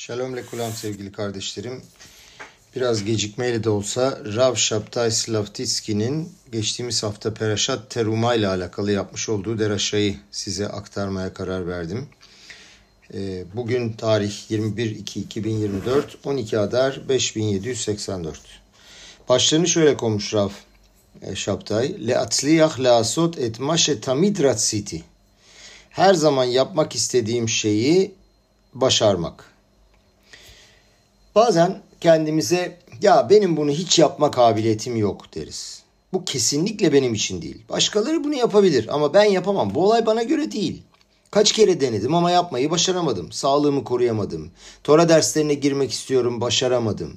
Shalom lekulam sevgili kardeşlerim. Biraz gecikmeyle de olsa Rav Shabtai Slavtitski'nin geçtiğimiz hafta Perashat Teruma ile alakalı yapmış olduğu deraşayı size aktarmaya karar verdim. Ee, bugün tarih 21-2-2024, 12 Adar 5784. Başlarını şöyle koymuş Rav e, Shabtai. Le atzliyah le asot et maşe tamid ratsiti. Her zaman yapmak istediğim şeyi başarmak. Bazen kendimize ya benim bunu hiç yapma kabiliyetim yok deriz. Bu kesinlikle benim için değil. Başkaları bunu yapabilir ama ben yapamam. Bu olay bana göre değil. Kaç kere denedim ama yapmayı başaramadım. Sağlığımı koruyamadım. Tora derslerine girmek istiyorum, başaramadım.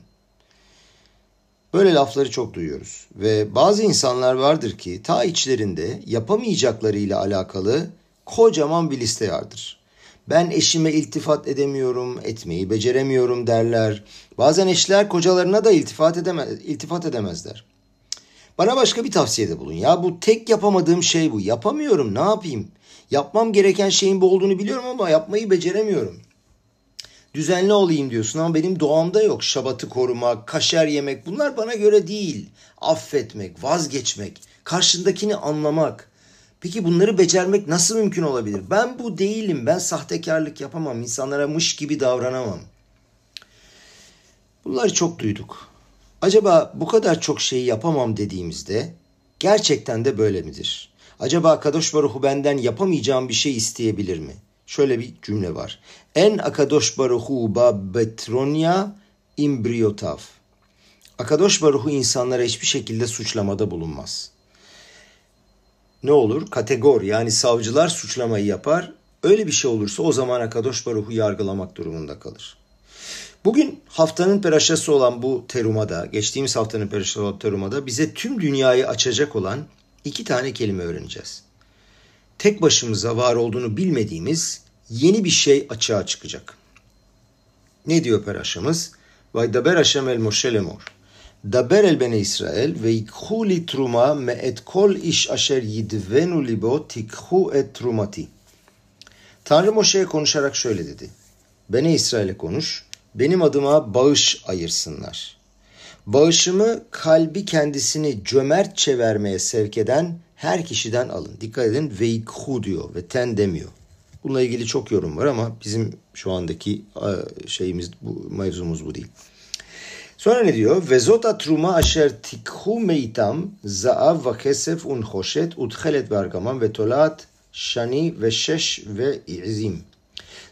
Böyle lafları çok duyuyoruz ve bazı insanlar vardır ki ta içlerinde yapamayacaklarıyla alakalı kocaman bir liste vardır. Ben eşime iltifat edemiyorum, etmeyi beceremiyorum derler. Bazen eşler kocalarına da iltifat, edemez, iltifat edemezler. Bana başka bir tavsiyede bulun. Ya bu tek yapamadığım şey bu. Yapamıyorum ne yapayım? Yapmam gereken şeyin bu olduğunu biliyorum ama yapmayı beceremiyorum. Düzenli olayım diyorsun ama benim doğamda yok. Şabatı korumak, kaşer yemek bunlar bana göre değil. Affetmek, vazgeçmek, karşındakini anlamak. Peki bunları becermek nasıl mümkün olabilir? Ben bu değilim. Ben sahtekarlık yapamam. İnsanlara mış gibi davranamam. Bunları çok duyduk. Acaba bu kadar çok şeyi yapamam dediğimizde gerçekten de böyle midir? Acaba Kadosh Baruhu benden yapamayacağım bir şey isteyebilir mi? Şöyle bir cümle var. En Akadosh Baruhu ba betronya imbriyotav. Akadosh Baruhu insanlara hiçbir şekilde suçlamada bulunmaz ne olur? Kategor yani savcılar suçlamayı yapar. Öyle bir şey olursa o zaman Akadosh Baruhu yargılamak durumunda kalır. Bugün haftanın peraşası olan bu terumada, geçtiğimiz haftanın peraşası olan terumada bize tüm dünyayı açacak olan iki tane kelime öğreneceğiz. Tek başımıza var olduğunu bilmediğimiz yeni bir şey açığa çıkacak. Ne diyor peraşamız? Vaydaber Hashem el Moshe lemor. דבר אל בני ישראל, ויקחו לי תרומה מאת כל איש אשר ידבנו ליבו, תיקחו את trumati. Tanrı Moşe'ye konuşarak şöyle dedi. Beni İsrail'e konuş, benim adıma bağış ayırsınlar. Bağışımı kalbi kendisini cömertçe vermeye sevk eden her kişiden alın. Dikkat edin veikhu diyor ve ten demiyor. Bununla ilgili çok yorum var ama bizim şu andaki şeyimiz bu mevzumuz bu değil. Sonra ne diyor? Vezota truma aşer tikhu meitam zaav ve kesef un hoşet utchelet ve argaman ve tolat şani ve şeş ve izim.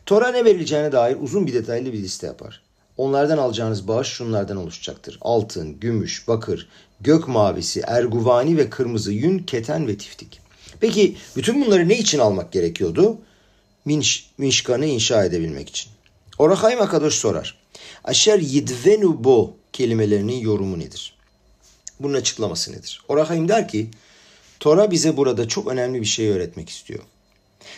Tora ne verileceğine dair uzun bir detaylı bir liste yapar. Onlardan alacağınız bağış şunlardan oluşacaktır. Altın, gümüş, bakır, gök mavisi, erguvani ve kırmızı yün, keten ve tiftik. Peki bütün bunları ne için almak gerekiyordu? Minş, minşkanı inşa edebilmek için. Orahayim Akadoş sorar. Aşer yidvenu bo kelimelerinin yorumu nedir? Bunun açıklaması nedir? Orahayim der ki Tora bize burada çok önemli bir şey öğretmek istiyor.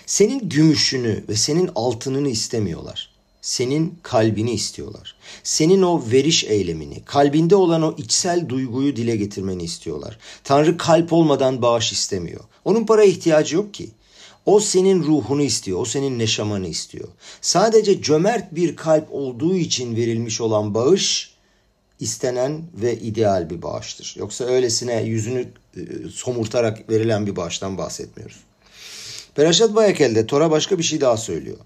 Senin gümüşünü ve senin altınını istemiyorlar. Senin kalbini istiyorlar. Senin o veriş eylemini, kalbinde olan o içsel duyguyu dile getirmeni istiyorlar. Tanrı kalp olmadan bağış istemiyor. Onun para ihtiyacı yok ki. O senin ruhunu istiyor, o senin neşamanı istiyor. Sadece cömert bir kalp olduğu için verilmiş olan bağış istenen ve ideal bir bağıştır. Yoksa öylesine yüzünü e, somurtarak verilen bir bağıştan bahsetmiyoruz. Perashat Bayakel'de Tora başka bir şey daha söylüyor.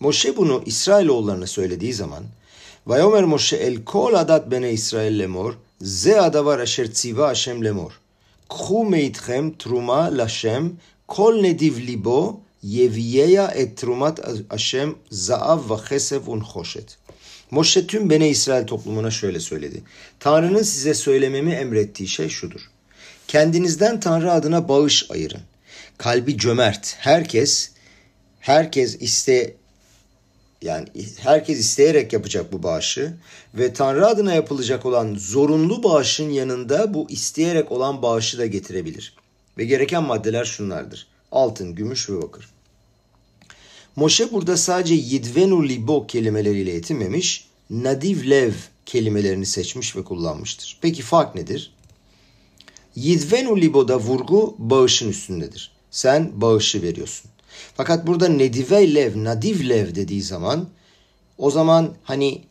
Moshe bunu İsrailoğullarına söylediği zaman Vayomer Moshe el kol adat bene İsrail lemor ze adavar asher tziva Hashem lemor khu meitchem truma lashem kol nediv libo yeviyeya et trumat Hashem zaav ve chesef un choshet. Moşe tüm Bene İsrail toplumuna şöyle söyledi. Tanrı'nın size söylememi emrettiği şey şudur. Kendinizden Tanrı adına bağış ayırın. Kalbi cömert. Herkes herkes iste yani herkes isteyerek yapacak bu bağışı ve Tanrı adına yapılacak olan zorunlu bağışın yanında bu isteyerek olan bağışı da getirebilir. Ve gereken maddeler şunlardır. Altın, gümüş ve bakır. Moşe burada sadece yidvenu libo kelimeleriyle yetinmemiş, nadiv lev kelimelerini seçmiş ve kullanmıştır. Peki fark nedir? Yidvenu libo'da vurgu bağışın üstündedir. Sen bağışı veriyorsun. Fakat burada nedive lev, nadiv lev dediği zaman o zaman hani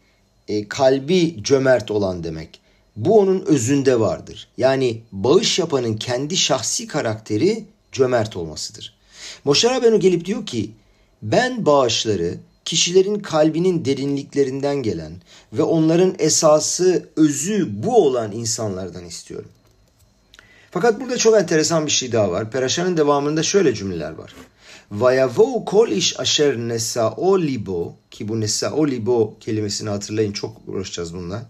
e, kalbi cömert olan demek. Bu onun özünde vardır. Yani bağış yapanın kendi şahsi karakteri cömert olmasıdır. Moşer Rabenu gelip diyor ki ben bağışları kişilerin kalbinin derinliklerinden gelen ve onların esası, özü bu olan insanlardan istiyorum. Fakat burada çok enteresan bir şey daha var. Peraşanın devamında şöyle cümleler var. Vayavou kol iş aşer nesao libo ki bu nesao libo kelimesini hatırlayın çok uğraşacağız bununla.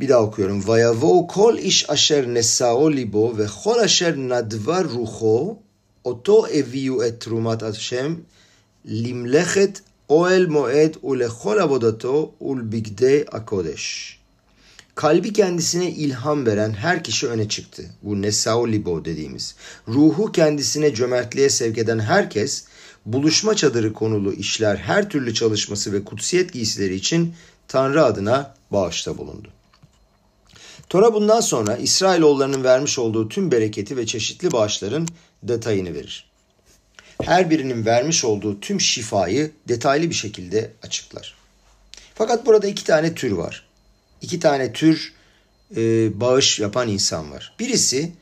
Bir daha okuyorum. Vayavou kol iş aşer nesao libo ve kol aşer nadva ruho oto eviu et trumat Hashem limlechet oel moed ulechol avodato ulbigde akodesh. Kalbi kendisine ilham veren her kişi öne çıktı. Bu Nesao Libo dediğimiz. Ruhu kendisine cömertliğe sevk eden herkes buluşma çadırı konulu işler her türlü çalışması ve kutsiyet giysileri için Tanrı adına bağışta bulundu. Tora bundan sonra İsrailoğullarının vermiş olduğu tüm bereketi ve çeşitli bağışların detayını verir. Her birinin vermiş olduğu tüm şifayı detaylı bir şekilde açıklar. Fakat burada iki tane tür var iki tane tür e, bağış yapan insan var. Birisi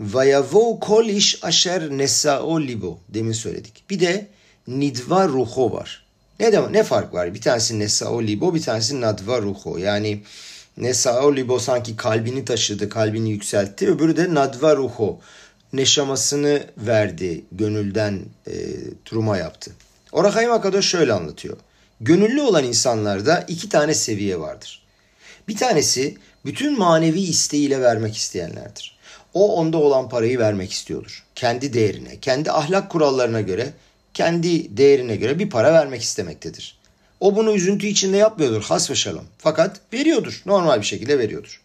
Vayavo kol iş aşer nesao libo demin söyledik. Bir de nidva ruho var. Ne demek? Ne fark var? Bir tanesi nesao libo, bir tanesi nadva ruho. Yani nesao libo sanki kalbini taşıdı, kalbini yükseltti. Öbürü de nadva ruho. Neşamasını verdi, gönülden e, turuma yaptı. Orakayim Akadoş şöyle anlatıyor. Gönüllü olan insanlarda iki tane seviye vardır. Bir tanesi bütün manevi isteğiyle vermek isteyenlerdir. O onda olan parayı vermek istiyordur. Kendi değerine, kendi ahlak kurallarına göre, kendi değerine göre bir para vermek istemektedir. O bunu üzüntü içinde yapmıyordur has ve şalom. Fakat veriyordur. Normal bir şekilde veriyordur.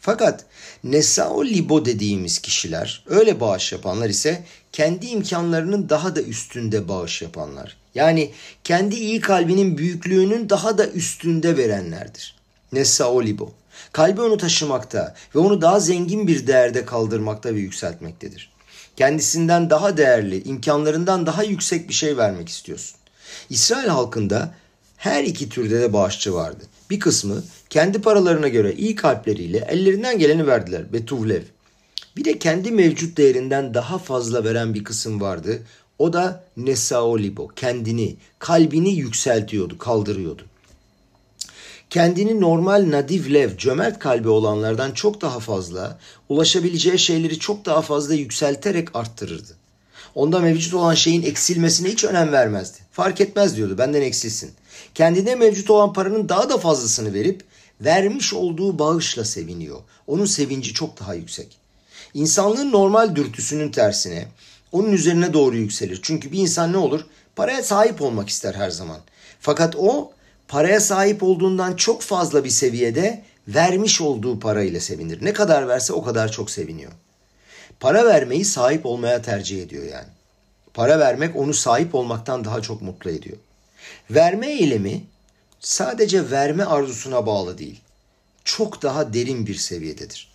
Fakat Nesao Libo dediğimiz kişiler, öyle bağış yapanlar ise kendi imkanlarının daha da üstünde bağış yapanlar. Yani kendi iyi kalbinin büyüklüğünün daha da üstünde verenlerdir. Nessa Olibo. Kalbi onu taşımakta ve onu daha zengin bir değerde kaldırmakta ve yükseltmektedir. Kendisinden daha değerli, imkanlarından daha yüksek bir şey vermek istiyorsun. İsrail halkında her iki türde de bağışçı vardı. Bir kısmı kendi paralarına göre iyi kalpleriyle ellerinden geleni verdiler. Betuvlev. Bir de kendi mevcut değerinden daha fazla veren bir kısım vardı. O da Nesaolibo. Kendini, kalbini yükseltiyordu, kaldırıyordu kendini normal nadif lev, cömert kalbi olanlardan çok daha fazla, ulaşabileceği şeyleri çok daha fazla yükselterek arttırırdı. Onda mevcut olan şeyin eksilmesine hiç önem vermezdi. Fark etmez diyordu benden eksilsin. Kendine mevcut olan paranın daha da fazlasını verip vermiş olduğu bağışla seviniyor. Onun sevinci çok daha yüksek. İnsanlığın normal dürtüsünün tersine onun üzerine doğru yükselir. Çünkü bir insan ne olur? Paraya sahip olmak ister her zaman. Fakat o paraya sahip olduğundan çok fazla bir seviyede vermiş olduğu parayla sevinir. Ne kadar verse o kadar çok seviniyor. Para vermeyi sahip olmaya tercih ediyor yani. Para vermek onu sahip olmaktan daha çok mutlu ediyor. Verme eylemi sadece verme arzusuna bağlı değil. Çok daha derin bir seviyededir.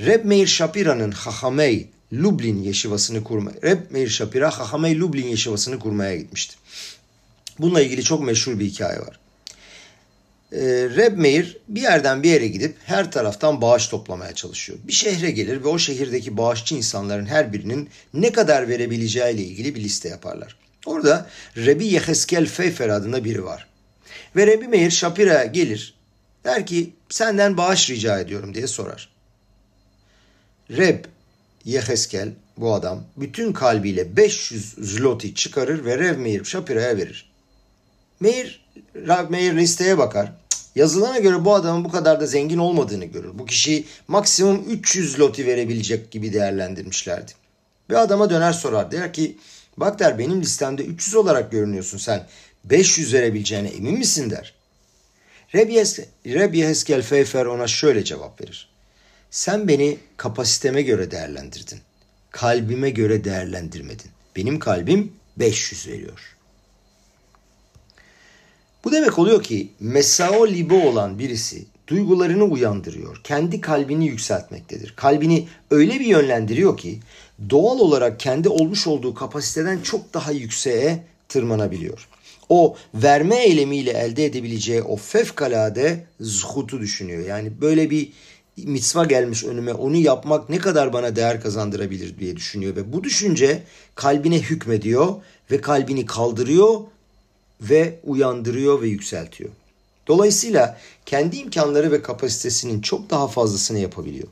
Reb Meir Shapira'nın Hahamey Lublin yeşivasını kurma Reb Meir Shapira Hahamey Lublin yeşivasını kurmaya gitmişti. Bununla ilgili çok meşhur bir hikaye var e, Reb Meir bir yerden bir yere gidip her taraftan bağış toplamaya çalışıyor. Bir şehre gelir ve o şehirdeki bağışçı insanların her birinin ne kadar verebileceği ile ilgili bir liste yaparlar. Orada Rebi Yeheskel Feyfer adında biri var. Ve Rebi Meir Şapira'ya gelir. Der ki senden bağış rica ediyorum diye sorar. Reb Yeheskel bu adam bütün kalbiyle 500 zloti çıkarır ve Rev Meir Şapira'ya verir. Meir Rav Meir listeye bakar. Yazılana göre bu adamın bu kadar da zengin olmadığını görür. Bu kişi maksimum 300 loti verebilecek gibi değerlendirmişlerdi. Ve adama döner sorar. Der ki bak der benim listemde 300 olarak görünüyorsun sen. 500 verebileceğine emin misin der. Rebbe Heskel Feyfer ona şöyle cevap verir. Sen beni kapasiteme göre değerlendirdin. Kalbime göre değerlendirmedin. Benim kalbim 500 veriyor.'' Bu demek oluyor ki mesao libo olan birisi duygularını uyandırıyor. Kendi kalbini yükseltmektedir. Kalbini öyle bir yönlendiriyor ki doğal olarak kendi olmuş olduğu kapasiteden çok daha yükseğe tırmanabiliyor. O verme eylemiyle elde edebileceği o fevkalade zuhutu düşünüyor. Yani böyle bir mitzva gelmiş önüme onu yapmak ne kadar bana değer kazandırabilir diye düşünüyor ve bu düşünce kalbine hükmediyor ve kalbini kaldırıyor ve uyandırıyor ve yükseltiyor. Dolayısıyla kendi imkanları ve kapasitesinin çok daha fazlasını yapabiliyor.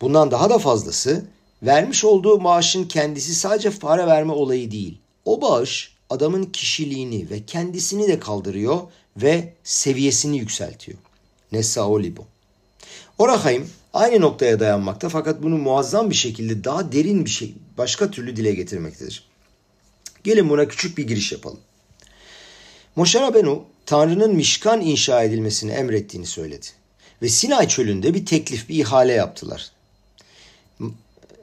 Bundan daha da fazlası vermiş olduğu maaşın kendisi sadece para verme olayı değil. O bağış adamın kişiliğini ve kendisini de kaldırıyor ve seviyesini yükseltiyor. Nessa Olibo. Orahaim aynı noktaya dayanmakta fakat bunu muazzam bir şekilde daha derin bir şey başka türlü dile getirmektedir. Gelin buna küçük bir giriş yapalım. Moşe Rabenu Tanrı'nın mişkan inşa edilmesini emrettiğini söyledi. Ve Sinay çölünde bir teklif, bir ihale yaptılar.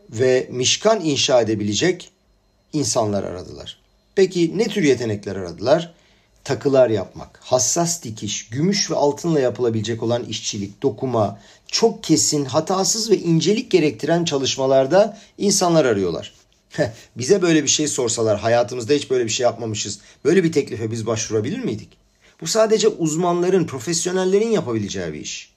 Ve mişkan inşa edebilecek insanlar aradılar. Peki ne tür yetenekler aradılar? Takılar yapmak, hassas dikiş, gümüş ve altınla yapılabilecek olan işçilik, dokuma, çok kesin, hatasız ve incelik gerektiren çalışmalarda insanlar arıyorlar. Bize böyle bir şey sorsalar, hayatımızda hiç böyle bir şey yapmamışız. Böyle bir teklife biz başvurabilir miydik? Bu sadece uzmanların, profesyonellerin yapabileceği bir iş.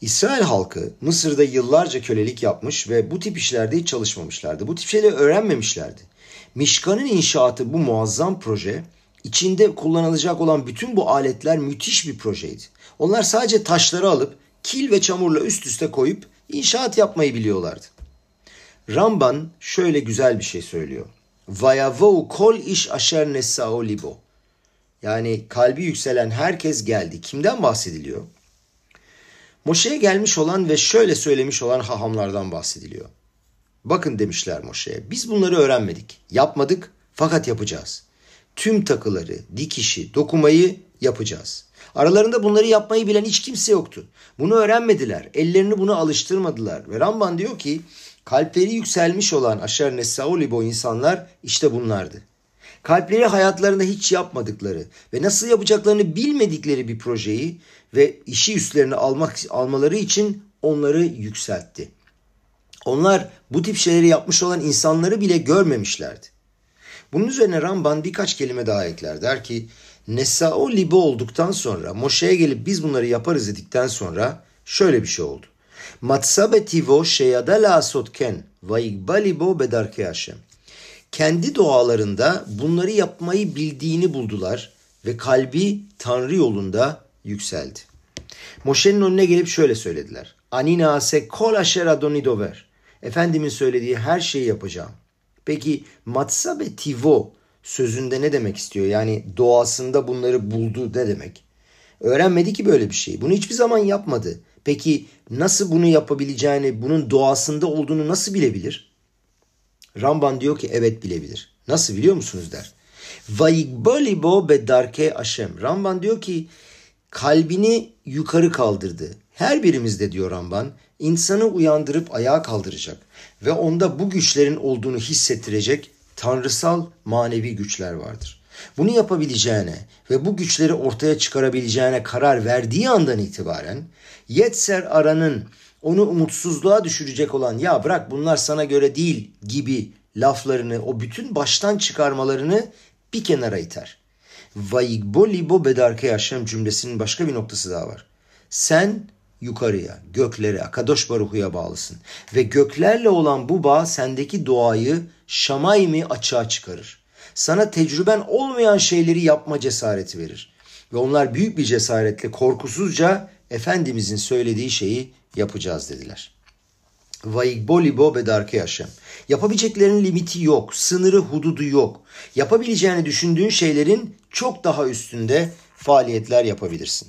İsrail halkı Mısır'da yıllarca kölelik yapmış ve bu tip işlerde hiç çalışmamışlardı. Bu tip şeyleri öğrenmemişlerdi. Mişkan'ın inşaatı bu muazzam proje, içinde kullanılacak olan bütün bu aletler müthiş bir projeydi. Onlar sadece taşları alıp kil ve çamurla üst üste koyup inşaat yapmayı biliyorlardı. Ramban şöyle güzel bir şey söylüyor. Vayavou kol iş aşer nesao libo. Yani kalbi yükselen herkes geldi. Kimden bahsediliyor? Moşe'ye gelmiş olan ve şöyle söylemiş olan hahamlardan bahsediliyor. Bakın demişler Moşe'ye biz bunları öğrenmedik, yapmadık fakat yapacağız. Tüm takıları, dikişi, dokumayı yapacağız. Aralarında bunları yapmayı bilen hiç kimse yoktu. Bunu öğrenmediler, ellerini buna alıştırmadılar. Ve Ramban diyor ki kalpleri yükselmiş olan Aşer Nessaoli bu insanlar işte bunlardı. Kalpleri hayatlarında hiç yapmadıkları ve nasıl yapacaklarını bilmedikleri bir projeyi ve işi üstlerine almak almaları için onları yükseltti. Onlar bu tip şeyleri yapmış olan insanları bile görmemişlerdi. Bunun üzerine Ramban birkaç kelime daha ekler. Der ki Nesao libo olduktan sonra Moşe'ye gelip biz bunları yaparız dedikten sonra şöyle bir şey oldu. Matsabe tivo şeyada la sotken ve igbalibo bedarke Hashem. Kendi doğalarında bunları yapmayı bildiğini buldular ve kalbi Tanrı yolunda yükseldi. Moşe'nin önüne gelip şöyle söylediler. Anina se kol asher adoni dover. Efendimin söylediği her şeyi yapacağım. Peki matsa ve tivo sözünde ne demek istiyor? Yani doğasında bunları buldu ne demek? Öğrenmedi ki böyle bir şey. Bunu hiçbir zaman yapmadı. Peki nasıl bunu yapabileceğini, bunun doğasında olduğunu nasıl bilebilir? Ramban diyor ki evet bilebilir. Nasıl biliyor musunuz der. Vayigbalibo bedarke aşem. Ramban diyor ki kalbini yukarı kaldırdı. Her birimizde diyor Ramban insanı uyandırıp ayağa kaldıracak ve onda bu güçlerin olduğunu hissettirecek tanrısal manevi güçler vardır. Bunu yapabileceğine ve bu güçleri ortaya çıkarabileceğine karar verdiği andan itibaren Yetser Aran'ın onu umutsuzluğa düşürecek olan ya bırak bunlar sana göre değil gibi laflarını o bütün baştan çıkarmalarını bir kenara iter. Vayigbo libo bedarke Hashem cümlesinin başka bir noktası daha var. Sen yukarıya, göklere, Akadosh Baruhu'ya bağlısın. Ve göklerle olan bu bağ sendeki doğayı şamaymi açığa çıkarır. Sana tecrüben olmayan şeyleri yapma cesareti verir. Ve onlar büyük bir cesaretle korkusuzca Efendimizin söylediği şeyi yapacağız dediler. Vaigbolibo bedarke Hashem. Yapabileceklerinin limiti yok, sınırı hududu yok. Yapabileceğini düşündüğün şeylerin çok daha üstünde faaliyetler yapabilirsin.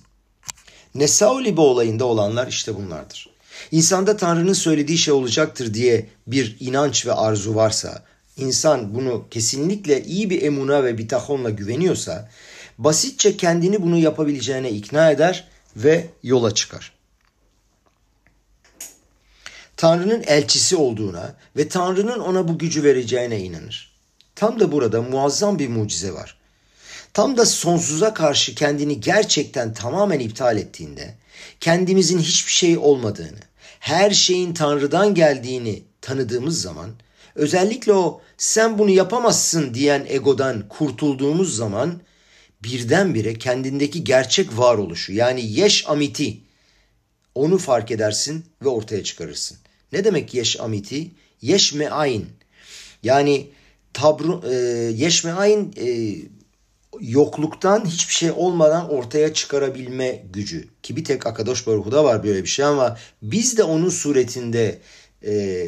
Nesaolibe olayında olanlar işte bunlardır. İnsanda Tanrı'nın söylediği şey olacaktır diye bir inanç ve arzu varsa, insan bunu kesinlikle iyi bir emuna ve bitahonla güveniyorsa, basitçe kendini bunu yapabileceğine ikna eder ve yola çıkar. Tanrı'nın elçisi olduğuna ve Tanrı'nın ona bu gücü vereceğine inanır. Tam da burada muazzam bir mucize var. Tam da sonsuza karşı kendini gerçekten tamamen iptal ettiğinde, kendimizin hiçbir şey olmadığını, her şeyin Tanrı'dan geldiğini tanıdığımız zaman Özellikle o sen bunu yapamazsın diyen egodan kurtulduğumuz zaman birdenbire kendindeki gerçek varoluşu yani yeş amiti onu fark edersin ve ortaya çıkarırsın. Ne demek yeş amiti? Yeş meayn. Yani tabru, e, yeş meayn e, yokluktan hiçbir şey olmadan ortaya çıkarabilme gücü. Ki bir tek Akadosh Baruhu'da var böyle bir şey ama biz de onun suretinde e,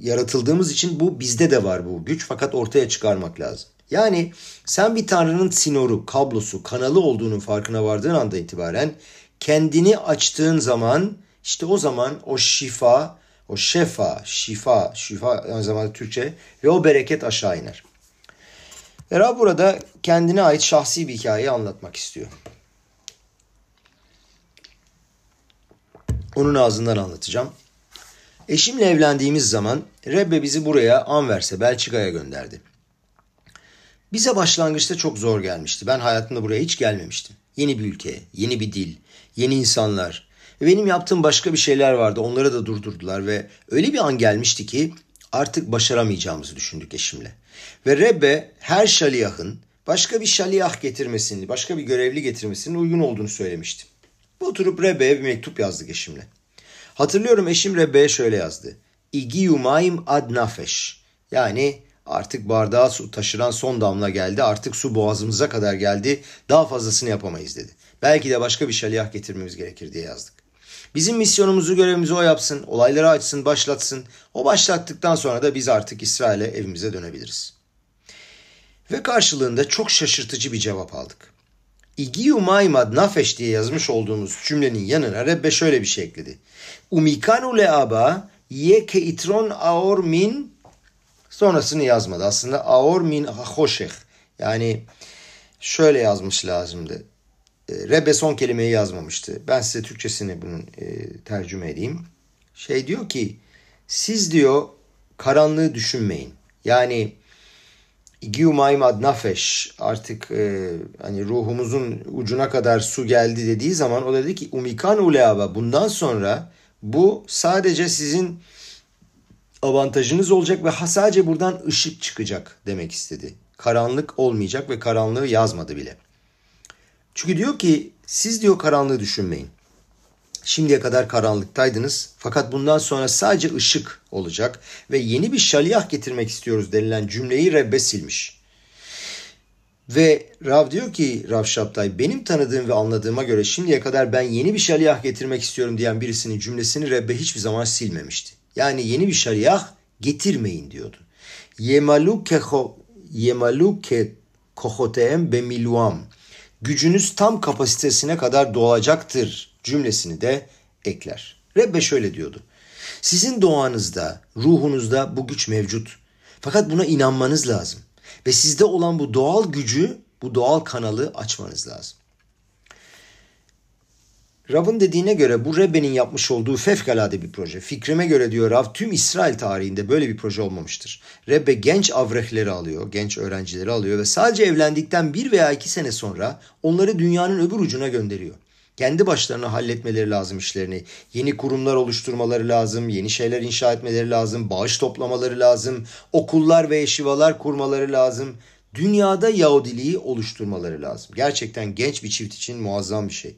yaratıldığımız için bu bizde de var bu güç fakat ortaya çıkarmak lazım. Yani sen bir tanrının sinoru, kablosu, kanalı olduğunun farkına vardığın anda itibaren kendini açtığın zaman işte o zaman o şifa, o şefa, şifa, şifa aynı zamanda Türkçe ve o bereket aşağı iner. Ve Rab burada kendine ait şahsi bir hikayeyi anlatmak istiyor. Onun ağzından anlatacağım. Eşimle evlendiğimiz zaman Rebbe bizi buraya Anvers'e, Belçika'ya gönderdi. Bize başlangıçta çok zor gelmişti. Ben hayatımda buraya hiç gelmemiştim. Yeni bir ülke, yeni bir dil, yeni insanlar. Ve benim yaptığım başka bir şeyler vardı. Onları da durdurdular ve öyle bir an gelmişti ki artık başaramayacağımızı düşündük eşimle. Ve Rebbe her şaliyahın başka bir şaliyah getirmesini, başka bir görevli getirmesinin uygun olduğunu söylemişti. Oturup Rebbe'ye bir mektup yazdık eşimle. Hatırlıyorum eşim Rebbe'ye şöyle yazdı. İgiyumayim ad nafeş. Yani artık bardağa su taşıran son damla geldi. Artık su boğazımıza kadar geldi. Daha fazlasını yapamayız dedi. Belki de başka bir şaliyah getirmemiz gerekir diye yazdık. Bizim misyonumuzu, görevimizi o yapsın, olayları açsın, başlatsın. O başlattıktan sonra da biz artık İsrail'e evimize dönebiliriz. Ve karşılığında çok şaşırtıcı bir cevap aldık. İgiyu maymad nafeş diye yazmış olduğumuz cümlenin yanına Rebbe şöyle bir şey ekledi. Umikanu leaba ye ke itron aor min sonrasını yazmadı. Aslında aor min hoşeh yani şöyle yazmış lazımdı. E, Rebbe son kelimeyi yazmamıştı. Ben size Türkçesini bunun e, tercüme edeyim. Şey diyor ki siz diyor karanlığı düşünmeyin. Yani Giumaymad nafeş artık e, hani ruhumuzun ucuna kadar su geldi dediği zaman o dedi ki umikan uleava bundan sonra bu sadece sizin avantajınız olacak ve sadece buradan ışık çıkacak demek istedi. Karanlık olmayacak ve karanlığı yazmadı bile. Çünkü diyor ki siz diyor karanlığı düşünmeyin. Şimdiye kadar karanlıktaydınız fakat bundan sonra sadece ışık olacak ve yeni bir şaliyah getirmek istiyoruz denilen cümleyi Rebbe silmiş. Ve Rav diyor ki Rav Şaptay benim tanıdığım ve anladığıma göre şimdiye kadar ben yeni bir şaliyah getirmek istiyorum diyen birisinin cümlesini Rebbe hiçbir zaman silmemişti. Yani yeni bir şaliyah getirmeyin diyordu. Yemalu keho yemalu ke kohoteem bemiluam gücünüz tam kapasitesine kadar doğacaktır cümlesini de ekler. Rebbe şöyle diyordu. Sizin doğanızda, ruhunuzda bu güç mevcut. Fakat buna inanmanız lazım. Ve sizde olan bu doğal gücü, bu doğal kanalı açmanız lazım. Rav'ın dediğine göre bu Rebbe'nin yapmış olduğu fevkalade bir proje. Fikrime göre diyor Rav tüm İsrail tarihinde böyle bir proje olmamıştır. Rebbe genç avrehleri alıyor, genç öğrencileri alıyor ve sadece evlendikten bir veya iki sene sonra onları dünyanın öbür ucuna gönderiyor. Kendi başlarına halletmeleri lazım işlerini. Yeni kurumlar oluşturmaları lazım, yeni şeyler inşa etmeleri lazım, bağış toplamaları lazım, okullar ve eşivalar kurmaları lazım. Dünyada Yahudiliği oluşturmaları lazım. Gerçekten genç bir çift için muazzam bir şey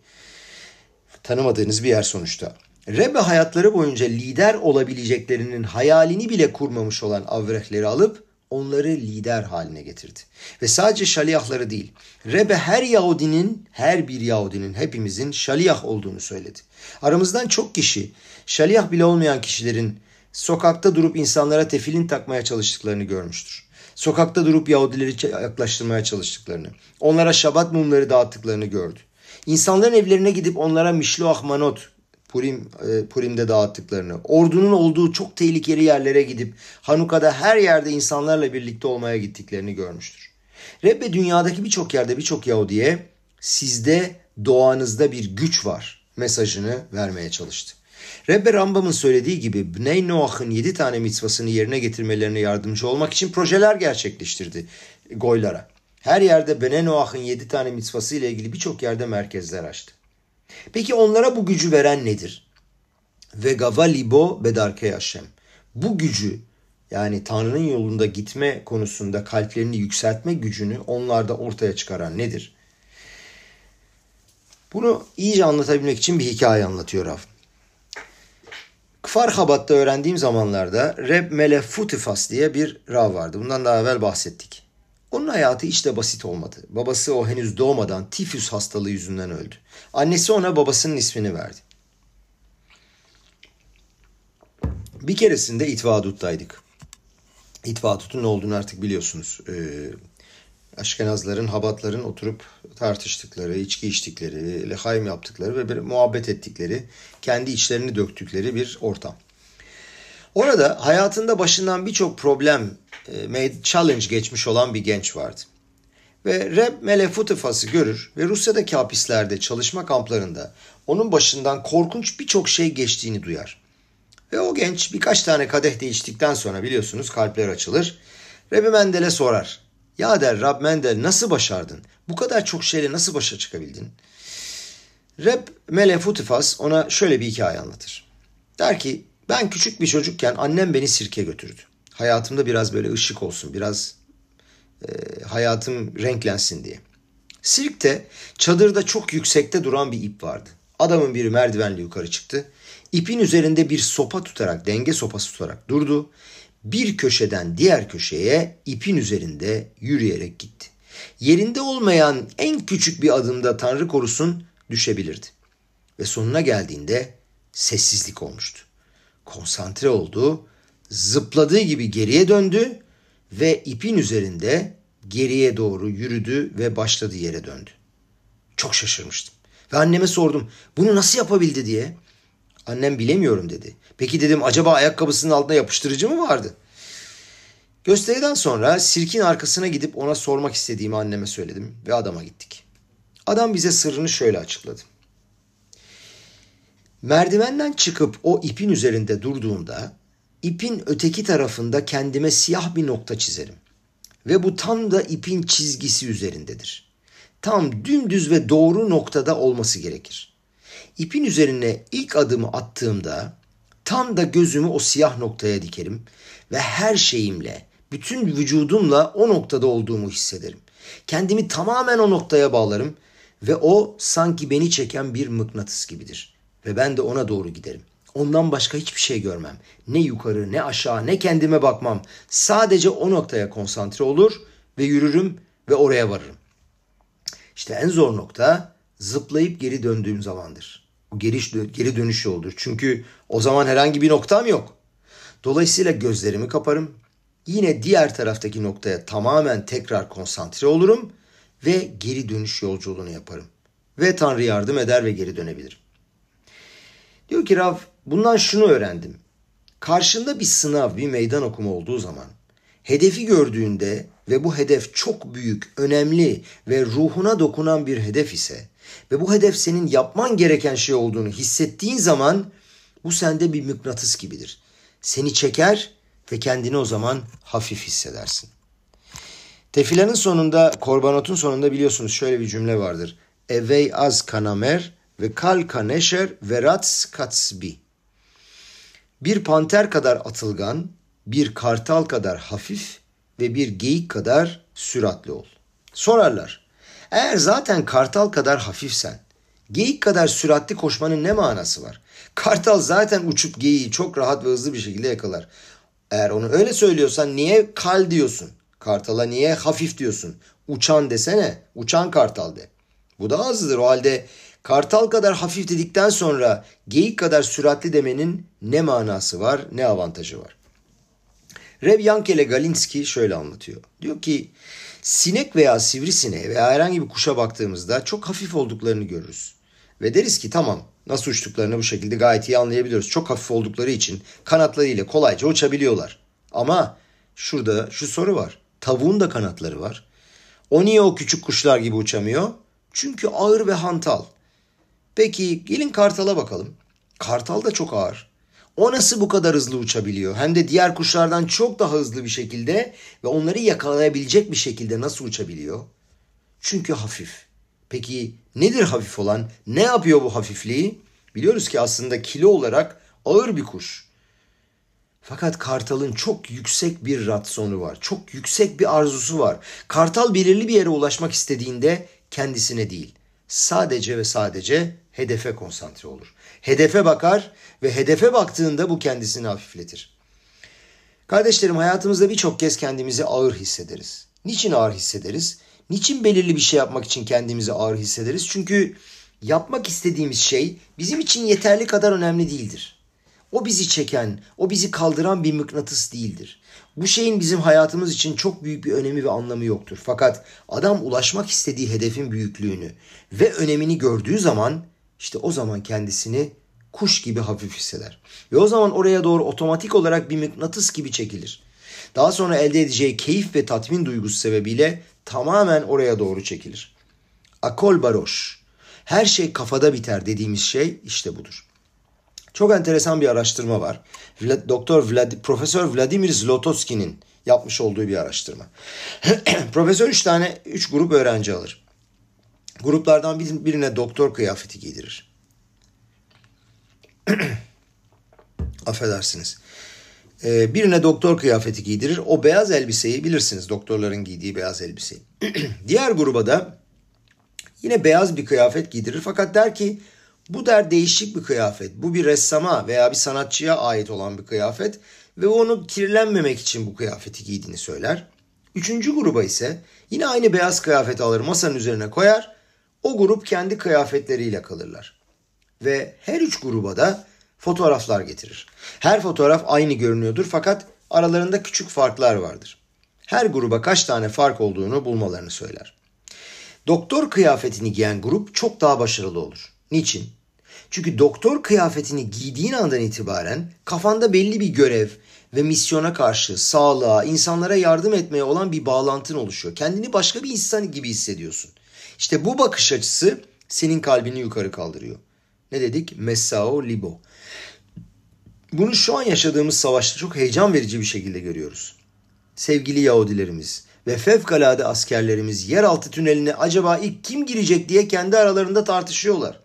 tanımadığınız bir yer sonuçta. Rebbe hayatları boyunca lider olabileceklerinin hayalini bile kurmamış olan avrehleri alıp onları lider haline getirdi. Ve sadece şaliyahları değil, Rebbe her Yahudinin, her bir Yahudinin hepimizin şaliyah olduğunu söyledi. Aramızdan çok kişi, şaliyah bile olmayan kişilerin sokakta durup insanlara tefilin takmaya çalıştıklarını görmüştür. Sokakta durup Yahudileri yaklaştırmaya çalıştıklarını, onlara şabat mumları dağıttıklarını gördü. İnsanların evlerine gidip onlara mişloah manot Purim, e, Purim'de dağıttıklarını, ordunun olduğu çok tehlikeli yerlere gidip Hanuka'da her yerde insanlarla birlikte olmaya gittiklerini görmüştür. Rebbe dünyadaki birçok yerde birçok Yahudi'ye sizde doğanızda bir güç var mesajını vermeye çalıştı. Rebbe Rambam'ın söylediği gibi Bnei Noah'ın yedi tane mitzvasını yerine getirmelerine yardımcı olmak için projeler gerçekleştirdi Goylara. Her yerde Bene Noah'ın yedi tane mitzvası ile ilgili birçok yerde merkezler açtı. Peki onlara bu gücü veren nedir? Ve gava libo bedarke Hashem. Bu gücü yani Tanrı'nın yolunda gitme konusunda kalplerini yükseltme gücünü onlarda ortaya çıkaran nedir? Bunu iyice anlatabilmek için bir hikaye anlatıyor Rav. Kfar öğrendiğim zamanlarda Reb Melef Futifas diye bir Rav vardı. Bundan daha evvel bahsettik. Onun hayatı hiç de basit olmadı. Babası o henüz doğmadan tifüs hastalığı yüzünden öldü. Annesi ona babasının ismini verdi. Bir keresinde İtvadut'taydık. İtvadut'un ne olduğunu artık biliyorsunuz. Ee, Aşkenazların, Habatların oturup tartıştıkları, içki içtikleri, lehaim yaptıkları ve bir muhabbet ettikleri, kendi içlerini döktükleri bir ortam. Orada hayatında başından birçok problem, challenge geçmiş olan bir genç vardı. Ve Reb Melefutifas'ı görür ve Rusya'daki hapislerde çalışma kamplarında onun başından korkunç birçok şey geçtiğini duyar. Ve o genç birkaç tane kadeh de içtikten sonra biliyorsunuz kalpler açılır. Rebbe Mendel'e sorar. Ya der Rab Mendel nasıl başardın? Bu kadar çok şeyle nasıl başa çıkabildin? Reb Mele Futifas ona şöyle bir hikaye anlatır. Der ki ben küçük bir çocukken annem beni sirke götürdü. Hayatımda biraz böyle ışık olsun, biraz e, hayatım renklensin diye. Sirkte çadırda çok yüksekte duran bir ip vardı. Adamın biri merdivenle yukarı çıktı. İpin üzerinde bir sopa tutarak, denge sopası tutarak durdu. Bir köşeden diğer köşeye ipin üzerinde yürüyerek gitti. Yerinde olmayan en küçük bir adımda Tanrı korusun düşebilirdi. Ve sonuna geldiğinde sessizlik olmuştu. Konsantre oldu, zıpladığı gibi geriye döndü ve ipin üzerinde geriye doğru yürüdü ve başladığı yere döndü. Çok şaşırmıştım. Ve anneme sordum bunu nasıl yapabildi diye. Annem bilemiyorum dedi. Peki dedim acaba ayakkabısının altında yapıştırıcı mı vardı? Gösteriden sonra sirkin arkasına gidip ona sormak istediğimi anneme söyledim ve adama gittik. Adam bize sırrını şöyle açıkladı. Merdivenden çıkıp o ipin üzerinde durduğumda ipin öteki tarafında kendime siyah bir nokta çizerim. Ve bu tam da ipin çizgisi üzerindedir. Tam dümdüz ve doğru noktada olması gerekir. İpin üzerine ilk adımı attığımda tam da gözümü o siyah noktaya dikerim ve her şeyimle, bütün vücudumla o noktada olduğumu hissederim. Kendimi tamamen o noktaya bağlarım ve o sanki beni çeken bir mıknatıs gibidir ve ben de ona doğru giderim. Ondan başka hiçbir şey görmem. Ne yukarı, ne aşağı, ne kendime bakmam. Sadece o noktaya konsantre olur ve yürürüm ve oraya varırım. İşte en zor nokta zıplayıp geri döndüğüm zamandır. Bu geri, geri dönüş yoldur. Çünkü o zaman herhangi bir noktam yok. Dolayısıyla gözlerimi kaparım. Yine diğer taraftaki noktaya tamamen tekrar konsantre olurum ve geri dönüş yolculuğunu yaparım. Ve Tanrı yardım eder ve geri dönebilirim. Diyor ki Rav bundan şunu öğrendim. Karşında bir sınav, bir meydan okuma olduğu zaman hedefi gördüğünde ve bu hedef çok büyük, önemli ve ruhuna dokunan bir hedef ise ve bu hedef senin yapman gereken şey olduğunu hissettiğin zaman bu sende bir mıknatıs gibidir. Seni çeker ve kendini o zaman hafif hissedersin. Tefilanın sonunda, korbanotun sonunda biliyorsunuz şöyle bir cümle vardır. Evey az kanamer ve kal kaneşer ve rats katsbi. Bir panter kadar atılgan, bir kartal kadar hafif ve bir geyik kadar süratli ol. Sorarlar. Eğer zaten kartal kadar hafifsen, geyik kadar süratli koşmanın ne manası var? Kartal zaten uçup geyiği çok rahat ve hızlı bir şekilde yakalar. Eğer onu öyle söylüyorsan niye kal diyorsun? Kartala niye hafif diyorsun? Uçan desene. Uçan kartal de. Bu da azdır. O halde kartal kadar hafif dedikten sonra geyik kadar süratli demenin ne manası var, ne avantajı var? Rev Yankele Galinski şöyle anlatıyor. Diyor ki sinek veya sivrisineğe veya herhangi bir kuşa baktığımızda çok hafif olduklarını görürüz. Ve deriz ki tamam nasıl uçtuklarını bu şekilde gayet iyi anlayabiliyoruz. Çok hafif oldukları için kanatlarıyla kolayca uçabiliyorlar. Ama şurada şu soru var. Tavuğun da kanatları var. O niye o küçük kuşlar gibi uçamıyor? Çünkü ağır ve hantal. Peki gelin kartala bakalım. Kartal da çok ağır. O nasıl bu kadar hızlı uçabiliyor? Hem de diğer kuşlardan çok daha hızlı bir şekilde ve onları yakalayabilecek bir şekilde nasıl uçabiliyor? Çünkü hafif. Peki nedir hafif olan? Ne yapıyor bu hafifliği? Biliyoruz ki aslında kilo olarak ağır bir kuş. Fakat kartalın çok yüksek bir ratsonu var. Çok yüksek bir arzusu var. Kartal belirli bir yere ulaşmak istediğinde kendisine değil, sadece ve sadece hedefe konsantre olur. Hedefe bakar ve hedefe baktığında bu kendisini hafifletir. Kardeşlerim hayatımızda birçok kez kendimizi ağır hissederiz. Niçin ağır hissederiz? Niçin belirli bir şey yapmak için kendimizi ağır hissederiz? Çünkü yapmak istediğimiz şey bizim için yeterli kadar önemli değildir. O bizi çeken, o bizi kaldıran bir mıknatıs değildir. Bu şeyin bizim hayatımız için çok büyük bir önemi ve anlamı yoktur. Fakat adam ulaşmak istediği hedefin büyüklüğünü ve önemini gördüğü zaman işte o zaman kendisini kuş gibi hafif hisseder. Ve o zaman oraya doğru otomatik olarak bir mıknatıs gibi çekilir. Daha sonra elde edeceği keyif ve tatmin duygusu sebebiyle tamamen oraya doğru çekilir. Akol baroş. Her şey kafada biter dediğimiz şey işte budur. Çok enteresan bir araştırma var. Doktor Vlad, Profesör Vladimir Zlotowski'nin yapmış olduğu bir araştırma. Profesör üç tane, üç grup öğrenci alır. Gruplardan birine doktor kıyafeti giydirir. Affedersiniz. Ee, birine doktor kıyafeti giydirir. O beyaz elbiseyi bilirsiniz doktorların giydiği beyaz elbiseyi. Diğer gruba da yine beyaz bir kıyafet giydirir. Fakat der ki bu der değişik bir kıyafet. Bu bir ressama veya bir sanatçıya ait olan bir kıyafet ve onu kirlenmemek için bu kıyafeti giydiğini söyler. Üçüncü gruba ise yine aynı beyaz kıyafeti alır masanın üzerine koyar. O grup kendi kıyafetleriyle kalırlar. Ve her üç gruba da fotoğraflar getirir. Her fotoğraf aynı görünüyordur fakat aralarında küçük farklar vardır. Her gruba kaç tane fark olduğunu bulmalarını söyler. Doktor kıyafetini giyen grup çok daha başarılı olur. Niçin? Çünkü doktor kıyafetini giydiğin andan itibaren kafanda belli bir görev ve misyona karşı sağlığa, insanlara yardım etmeye olan bir bağlantın oluşuyor. Kendini başka bir insan gibi hissediyorsun. İşte bu bakış açısı senin kalbini yukarı kaldırıyor. Ne dedik? Messao libo. Bunu şu an yaşadığımız savaşta çok heyecan verici bir şekilde görüyoruz. Sevgili Yahudilerimiz ve fevkalade askerlerimiz yeraltı tüneline acaba ilk kim girecek diye kendi aralarında tartışıyorlar.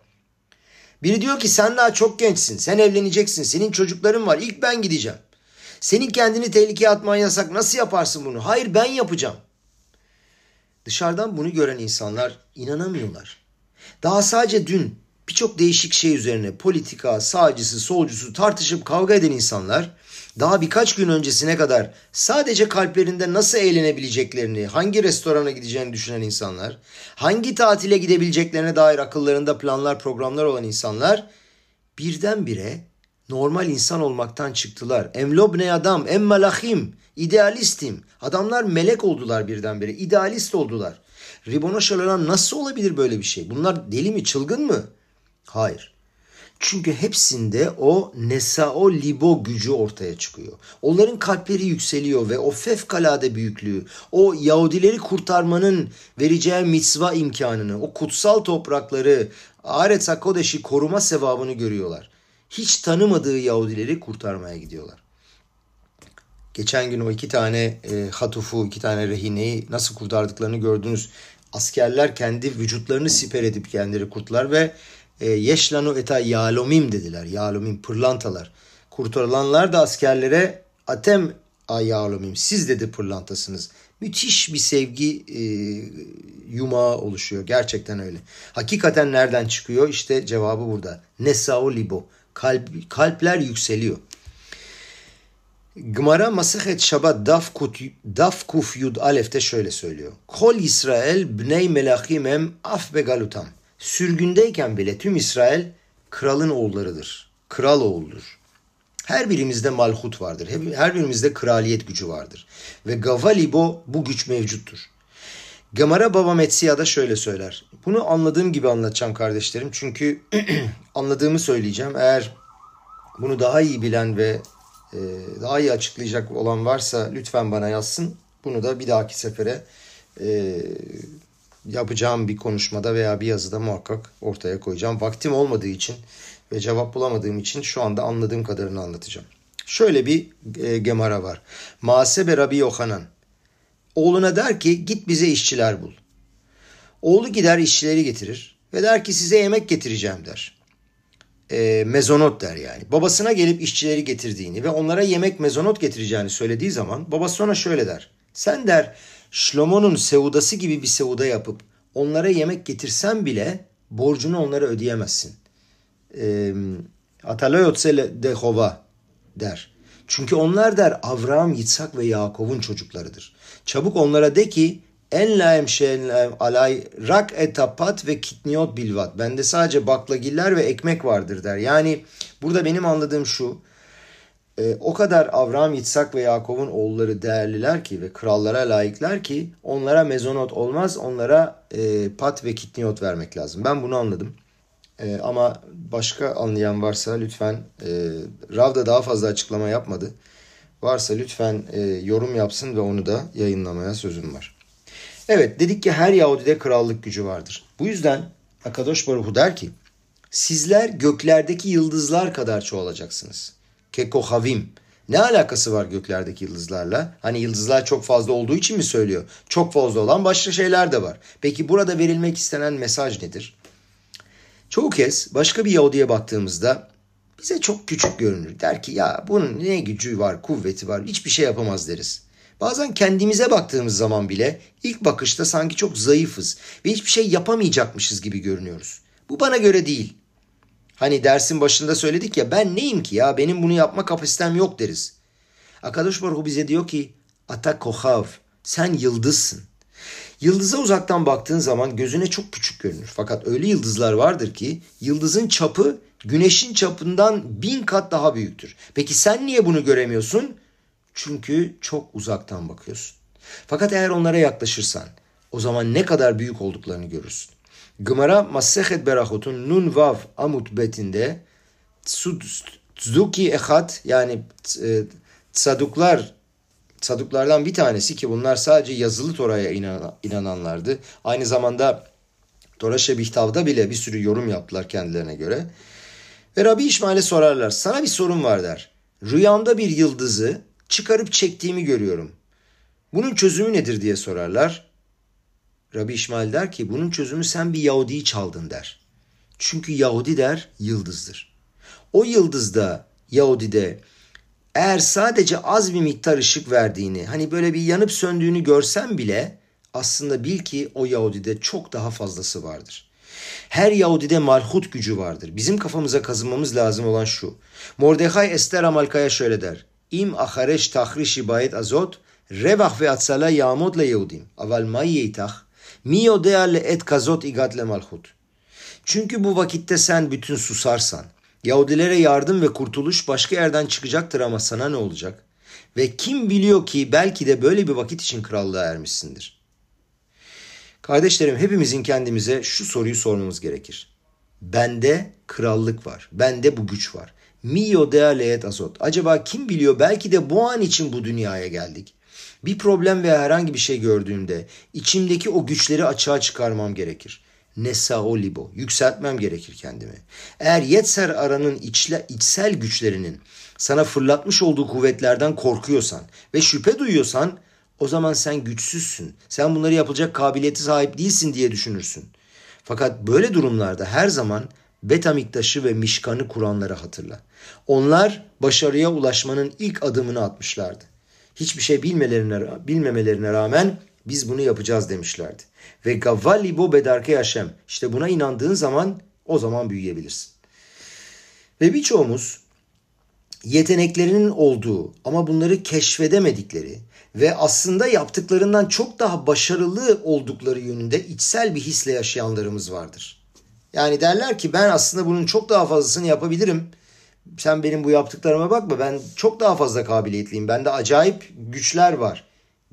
Biri diyor ki sen daha çok gençsin, sen evleneceksin, senin çocukların var, ilk ben gideceğim. Senin kendini tehlikeye atman yasak, nasıl yaparsın bunu? Hayır ben yapacağım. Dışarıdan bunu gören insanlar inanamıyorlar. Daha sadece dün birçok değişik şey üzerine politika, sağcısı, solcusu tartışıp kavga eden insanlar daha birkaç gün öncesine kadar sadece kalplerinde nasıl eğlenebileceklerini, hangi restorana gideceğini düşünen insanlar, hangi tatile gidebileceklerine dair akıllarında planlar, programlar olan insanlar birdenbire normal insan olmaktan çıktılar. Emlobne adam, em malachim, idealistim. Adamlar melek oldular birdenbire, idealist oldular. Ribono Şalalan nasıl olabilir böyle bir şey? Bunlar deli mi, çılgın mı? Hayır. Çünkü hepsinde o nesao libo gücü ortaya çıkıyor. Onların kalpleri yükseliyor ve o fevkalade büyüklüğü, o Yahudileri kurtarmanın vereceği mitzva imkanını, o kutsal toprakları, Aretz Hakodeş'i koruma sevabını görüyorlar. Hiç tanımadığı Yahudileri kurtarmaya gidiyorlar. Geçen gün o iki tane e, hatufu, iki tane rehineyi nasıl kurtardıklarını gördünüz. Askerler kendi vücutlarını siper edip kendileri kurtlar ve e, yeşlanu eta yalomim dediler. Yalomim pırlantalar. Kurtarılanlar da askerlere atem ayalomim siz dedi pırlantasınız. Müthiş bir sevgi e, yumağı oluşuyor. Gerçekten öyle. Hakikaten nereden çıkıyor? İşte cevabı burada. Nesao libo. Kalp, kalpler yükseliyor. Gmara Masahet Şabat Daf, Kut, Daf Kuf Yud Alef'te şöyle söylüyor. Kol İsrail bnei melachim em af begalutam sürgündeyken bile tüm İsrail kralın oğullarıdır. Kral oğuldur. Her birimizde malhut vardır. Her birimizde kraliyet gücü vardır. Ve Gavalibo bu güç mevcuttur. Gamara Baba Metsiya da şöyle söyler. Bunu anladığım gibi anlatacağım kardeşlerim. Çünkü anladığımı söyleyeceğim. Eğer bunu daha iyi bilen ve e, daha iyi açıklayacak olan varsa lütfen bana yazsın. Bunu da bir dahaki sefere e, yapacağım bir konuşmada veya bir yazıda muhakkak ortaya koyacağım. Vaktim olmadığı için ve cevap bulamadığım için şu anda anladığım kadarını anlatacağım. Şöyle bir e, gemara var. Masebe Rabbi Yohanan. Oğluna der ki git bize işçiler bul. Oğlu gider işçileri getirir ve der ki size yemek getireceğim der. e, mezonot der yani. Babasına gelip işçileri getirdiğini ve onlara yemek mezonot getireceğini söylediği zaman babası ona şöyle der. Sen der Şlomo'nun sevudası gibi bir sevuda yapıp onlara yemek getirsen bile borcunu onlara ödeyemezsin. E, Ataloyotsele de hova der. Çünkü onlar der Avraham, Yitzhak ve Yakov'un çocuklarıdır. Çabuk onlara de ki en laem şeyen alay rak etapat ve kitniot bilvat. Bende sadece baklagiller ve ekmek vardır der. Yani burada benim anladığım şu. E, o kadar Avraham, Yitzhak ve Yakov'un oğulları değerliler ki ve krallara layıklar ki onlara mezonot olmaz. Onlara e, pat ve kitniot vermek lazım. Ben bunu anladım. E, ama başka anlayan varsa lütfen e, Rav da daha fazla açıklama yapmadı. Varsa lütfen e, yorum yapsın ve onu da yayınlamaya sözüm var. Evet dedik ki her Yahudide krallık gücü vardır. Bu yüzden Akadosh Baruhu der ki sizler göklerdeki yıldızlar kadar çoğalacaksınız. Kekohavim. Ne alakası var göklerdeki yıldızlarla? Hani yıldızlar çok fazla olduğu için mi söylüyor? Çok fazla olan başka şeyler de var. Peki burada verilmek istenen mesaj nedir? Çoğu kez başka bir Yahudi'ye baktığımızda bize çok küçük görünür. Der ki ya bunun ne gücü var, kuvveti var, hiçbir şey yapamaz deriz. Bazen kendimize baktığımız zaman bile ilk bakışta sanki çok zayıfız ve hiçbir şey yapamayacakmışız gibi görünüyoruz. Bu bana göre değil. Hani dersin başında söyledik ya ben neyim ki ya benim bunu yapma kapasitem yok deriz. Akadosh Baruch bize diyor ki ata kohav sen yıldızsın. Yıldıza uzaktan baktığın zaman gözüne çok küçük görünür. Fakat öyle yıldızlar vardır ki yıldızın çapı güneşin çapından bin kat daha büyüktür. Peki sen niye bunu göremiyorsun? Çünkü çok uzaktan bakıyorsun. Fakat eğer onlara yaklaşırsan o zaman ne kadar büyük olduklarını görürsün. Gımara Masehet Berahut'un Nun Vav Amut betinde Tzuki Ehat yani e, tsaduklar tsaduklardan bir tanesi ki bunlar sadece yazılı Tora'ya inananlardı. Aynı zamanda Tora Şebihtav'da bile bir sürü yorum yaptılar kendilerine göre. Ve Rabbi İsmail'e sorarlar. Sana bir sorun var der. Rüyamda bir yıldızı çıkarıp çektiğimi görüyorum. Bunun çözümü nedir diye sorarlar. Rabbi İsmail der ki bunun çözümü sen bir Yahudi'yi çaldın der. Çünkü Yahudi der yıldızdır. O yıldızda Yahudi'de eğer sadece az bir miktar ışık verdiğini hani böyle bir yanıp söndüğünü görsen bile aslında bil ki o Yahudi'de çok daha fazlası vardır. Her Yahudide malhut gücü vardır. Bizim kafamıza kazınmamız lazım olan şu. Mordecai Ester Amalka'ya şöyle der. İm ahareş tahriş ibayet azot rebah ve atsala yağmod le Yehudim. Aval may yeytah mi yodea le et kazot igat le malhut. Çünkü bu vakitte sen bütün susarsan, Yahudilere yardım ve kurtuluş başka yerden çıkacaktır ama sana ne olacak? Ve kim biliyor ki belki de böyle bir vakit için krallığa ermişsindir. Kardeşlerim hepimizin kendimize şu soruyu sormamız gerekir. Bende krallık var. Bende bu güç var. Mio dea leet azot. Acaba kim biliyor belki de bu an için bu dünyaya geldik. Bir problem veya herhangi bir şey gördüğümde içimdeki o güçleri açığa çıkarmam gerekir. Nesao libo. Yükseltmem gerekir kendimi. Eğer Yetser aranın içle, içsel güçlerinin sana fırlatmış olduğu kuvvetlerden korkuyorsan ve şüphe duyuyorsan o zaman sen güçsüzsün. Sen bunları yapacak kabiliyeti sahip değilsin diye düşünürsün. Fakat böyle durumlarda her zaman Betamiktaş'ı ve Mişkan'ı kuranları hatırla. Onlar başarıya ulaşmanın ilk adımını atmışlardı. Hiçbir şey bilmelerine, bilmemelerine rağmen biz bunu yapacağız demişlerdi. Ve gavvalli bo bedarke yaşem. İşte buna inandığın zaman o zaman büyüyebilirsin. Ve birçoğumuz yeteneklerinin olduğu ama bunları keşfedemedikleri ve aslında yaptıklarından çok daha başarılı oldukları yönünde içsel bir hisle yaşayanlarımız vardır. Yani derler ki ben aslında bunun çok daha fazlasını yapabilirim. Sen benim bu yaptıklarıma bakma ben çok daha fazla kabiliyetliyim. Bende acayip güçler var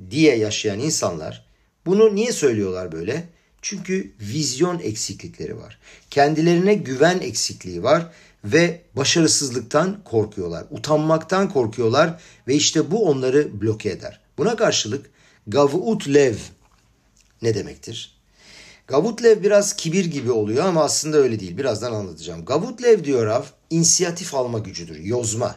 diye yaşayan insanlar bunu niye söylüyorlar böyle? Çünkü vizyon eksiklikleri var. Kendilerine güven eksikliği var ve başarısızlıktan korkuyorlar. Utanmaktan korkuyorlar ve işte bu onları bloke eder. Buna karşılık gavut lev ne demektir? Gavutlev biraz kibir gibi oluyor ama aslında öyle değil. Birazdan anlatacağım. Gavutlev diyor Rav, inisiyatif alma gücüdür, yozma.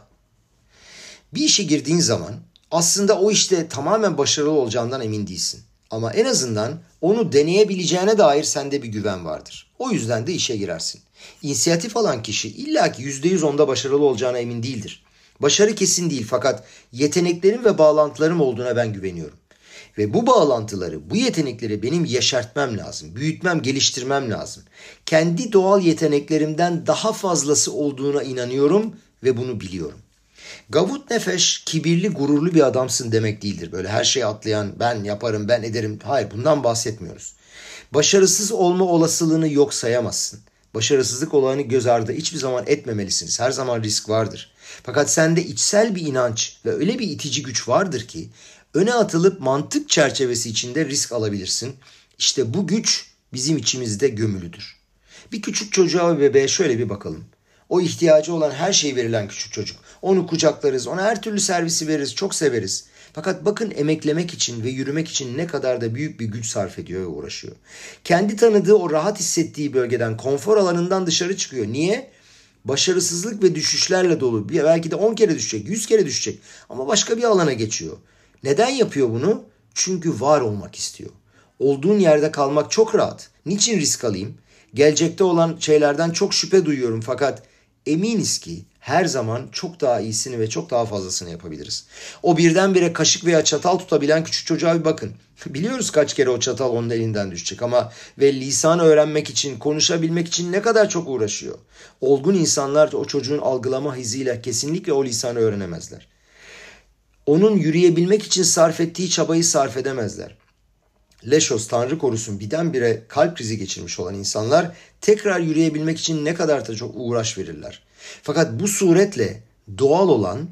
Bir işe girdiğin zaman aslında o işte tamamen başarılı olacağından emin değilsin. Ama en azından onu deneyebileceğine dair sende bir güven vardır. O yüzden de işe girersin. İnisiyatif alan kişi illaki %100 onda başarılı olacağına emin değildir. Başarı kesin değil fakat yeteneklerim ve bağlantılarım olduğuna ben güveniyorum. Ve bu bağlantıları, bu yetenekleri benim yeşertmem lazım, büyütmem, geliştirmem lazım. Kendi doğal yeteneklerimden daha fazlası olduğuna inanıyorum ve bunu biliyorum. Gavut nefeş kibirli, gururlu bir adamsın demek değildir. Böyle her şeyi atlayan, ben yaparım, ben ederim. Hayır, bundan bahsetmiyoruz. Başarısız olma olasılığını yok sayamazsın. Başarısızlık olanı göz ardı hiçbir zaman etmemelisiniz. Her zaman risk vardır. Fakat sende içsel bir inanç ve öyle bir itici güç vardır ki öne atılıp mantık çerçevesi içinde risk alabilirsin. İşte bu güç bizim içimizde gömülüdür. Bir küçük çocuğa ve bebeğe şöyle bir bakalım. O ihtiyacı olan her şeyi verilen küçük çocuk. Onu kucaklarız, ona her türlü servisi veririz, çok severiz. Fakat bakın emeklemek için ve yürümek için ne kadar da büyük bir güç sarf ediyor ve uğraşıyor. Kendi tanıdığı o rahat hissettiği bölgeden, konfor alanından dışarı çıkıyor. Niye? Başarısızlık ve düşüşlerle dolu. Belki de 10 kere düşecek, 100 kere düşecek ama başka bir alana geçiyor. Neden yapıyor bunu? Çünkü var olmak istiyor. Olduğun yerde kalmak çok rahat. Niçin risk alayım? Gelecekte olan şeylerden çok şüphe duyuyorum fakat eminiz ki her zaman çok daha iyisini ve çok daha fazlasını yapabiliriz. O birdenbire kaşık veya çatal tutabilen küçük çocuğa bir bakın. Biliyoruz kaç kere o çatal onun elinden düşecek ama ve lisan öğrenmek için, konuşabilmek için ne kadar çok uğraşıyor. Olgun insanlar o çocuğun algılama hızıyla kesinlikle o lisanı öğrenemezler. Onun yürüyebilmek için sarf ettiği çabayı sarf edemezler. Leşos Tanrı korusun birdenbire kalp krizi geçirmiş olan insanlar tekrar yürüyebilmek için ne kadar da çok uğraş verirler. Fakat bu suretle doğal olan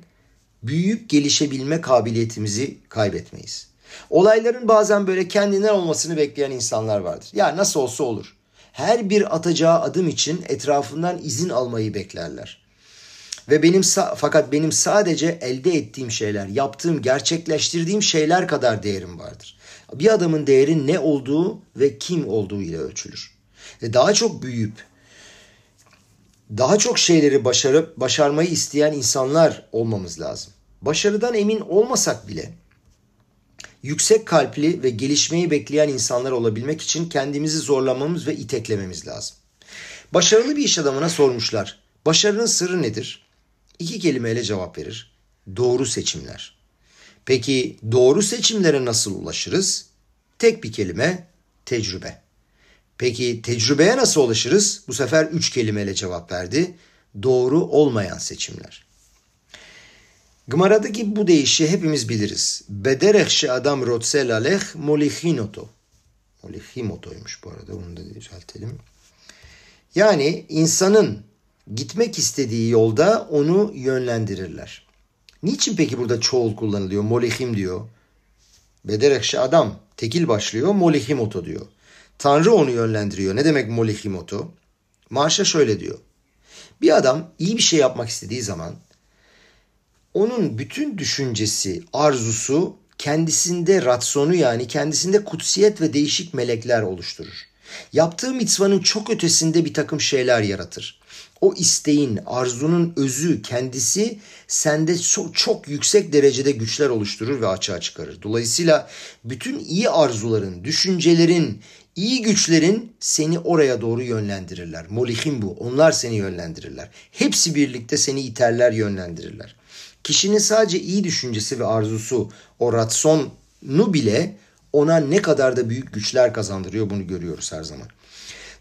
büyüyüp gelişebilme kabiliyetimizi kaybetmeyiz. Olayların bazen böyle kendinden olmasını bekleyen insanlar vardır. Ya nasıl olsa olur. Her bir atacağı adım için etrafından izin almayı beklerler. Ve benim fakat benim sadece elde ettiğim şeyler, yaptığım, gerçekleştirdiğim şeyler kadar değerim vardır. Bir adamın değeri ne olduğu ve kim olduğu ile ölçülür. Ve daha çok büyüyüp daha çok şeyleri başarıp başarmayı isteyen insanlar olmamız lazım. Başarıdan emin olmasak bile yüksek kalpli ve gelişmeyi bekleyen insanlar olabilmek için kendimizi zorlamamız ve iteklememiz lazım. Başarılı bir iş adamına sormuşlar. Başarının sırrı nedir? İki kelimeyle cevap verir. Doğru seçimler. Peki doğru seçimlere nasıl ulaşırız? Tek bir kelime, tecrübe. Peki tecrübeye nasıl ulaşırız? Bu sefer üç kelimeyle cevap verdi. Doğru olmayan seçimler. Gmara'daki bu deyişi hepimiz biliriz. Bedereh adam rotse laleh molihinoto. Molihimoto'ymuş bu arada onu da düzeltelim. Yani insanın gitmek istediği yolda onu yönlendirirler. Niçin peki burada çoğul kullanılıyor? Molihim diyor. Bederekşi adam tekil başlıyor. Molihimoto diyor. Tanrı onu yönlendiriyor. Ne demek molihimoto? Marşa şöyle diyor. Bir adam iyi bir şey yapmak istediği zaman onun bütün düşüncesi, arzusu kendisinde ratsonu yani kendisinde kutsiyet ve değişik melekler oluşturur. Yaptığı mitzvanın çok ötesinde bir takım şeyler yaratır. O isteğin, arzunun özü, kendisi sende çok, çok yüksek derecede güçler oluşturur ve açığa çıkarır. Dolayısıyla bütün iyi arzuların, düşüncelerin, iyi güçlerin seni oraya doğru yönlendirirler. Molihim bu. Onlar seni yönlendirirler. Hepsi birlikte seni iterler, yönlendirirler. Kişinin sadece iyi düşüncesi ve arzusu, o ratsonu bile ona ne kadar da büyük güçler kazandırıyor bunu görüyoruz her zaman.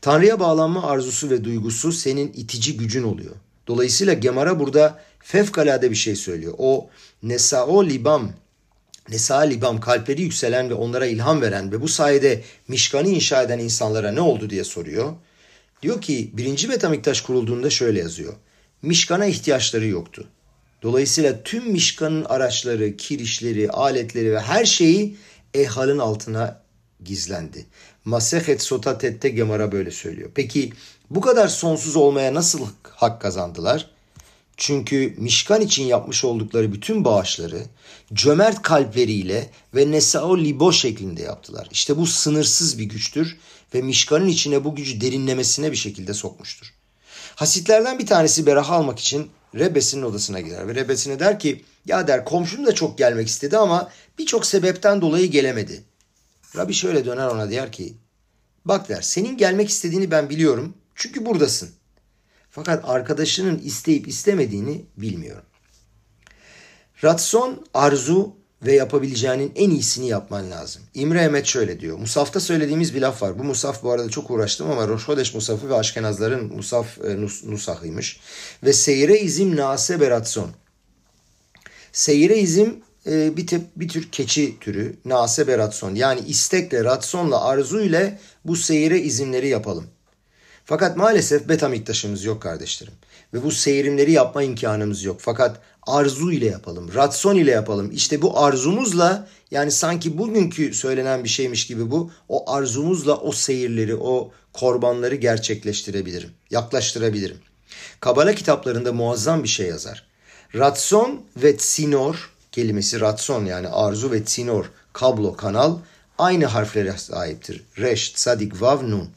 Tanrı'ya bağlanma arzusu ve duygusu senin itici gücün oluyor. Dolayısıyla Gemara burada fevkalade bir şey söylüyor. O Nesao Libam, Nesa Libam kalpleri yükselen ve onlara ilham veren ve bu sayede Mişkan'ı inşa eden insanlara ne oldu diye soruyor. Diyor ki birinci Betamiktaş kurulduğunda şöyle yazıyor. Mişkan'a ihtiyaçları yoktu. Dolayısıyla tüm Mişkan'ın araçları, kirişleri, aletleri ve her şeyi Ehal'ın altına gizlendi. Masehet Sotatet'te Gemara böyle söylüyor. Peki bu kadar sonsuz olmaya nasıl hak kazandılar? Çünkü Mişkan için yapmış oldukları bütün bağışları cömert kalpleriyle ve Nesao Libo şeklinde yaptılar. İşte bu sınırsız bir güçtür ve Mişkan'ın içine bu gücü derinlemesine bir şekilde sokmuştur. Hasitlerden bir tanesi berah almak için Rebesinin odasına girer ve Rebesine der ki ya der komşum da çok gelmek istedi ama birçok sebepten dolayı gelemedi. Rabbi şöyle döner ona der ki bak der senin gelmek istediğini ben biliyorum çünkü buradasın. Fakat arkadaşının isteyip istemediğini bilmiyorum. Ratson, arzu ve yapabileceğinin en iyisini yapman lazım. İmre Emet şöyle diyor. Musaf'ta söylediğimiz bir laf var. Bu Musaf bu arada çok uğraştım ama Roşhodeş Musaf'ı ve Aşkenazların Musaf e, nus, Nusahıymış. Ve seyre izim nase beratson. Seyre izim e, bir, tip, bir tür keçi türü. Nase beratson. Yani istekle, ratsonla, arzu ile bu seyre izimleri yapalım. Fakat maalesef beta miktaşımız yok kardeşlerim. Ve bu seyrimleri yapma imkanımız yok. Fakat arzu ile yapalım, ratson ile yapalım. İşte bu arzumuzla yani sanki bugünkü söylenen bir şeymiş gibi bu. O arzumuzla o seyirleri, o korbanları gerçekleştirebilirim, yaklaştırabilirim. Kabala kitaplarında muazzam bir şey yazar. Ratson ve tsinor kelimesi ratson yani arzu ve tsinor kablo kanal aynı harflere sahiptir. Reş, tsadik, vav, nun.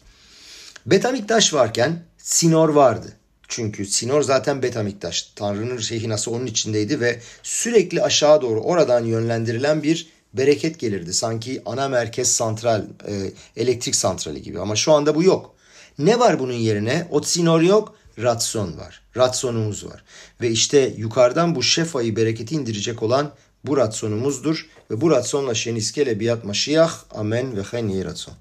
Betamiktaş varken sinor vardı. Çünkü sinor zaten betamiktaş. Tanrı'nın şeyhinası onun içindeydi ve sürekli aşağı doğru oradan yönlendirilen bir bereket gelirdi. Sanki ana merkez santral, e, elektrik santrali gibi. Ama şu anda bu yok. Ne var bunun yerine? O sinor yok, ratson var. Ratsonumuz var. Ve işte yukarıdan bu şefayı bereketi indirecek olan bu ratsonumuzdur. Ve bu ratsonla şeniskele biyat maşiyah. Amen ve hen ratson.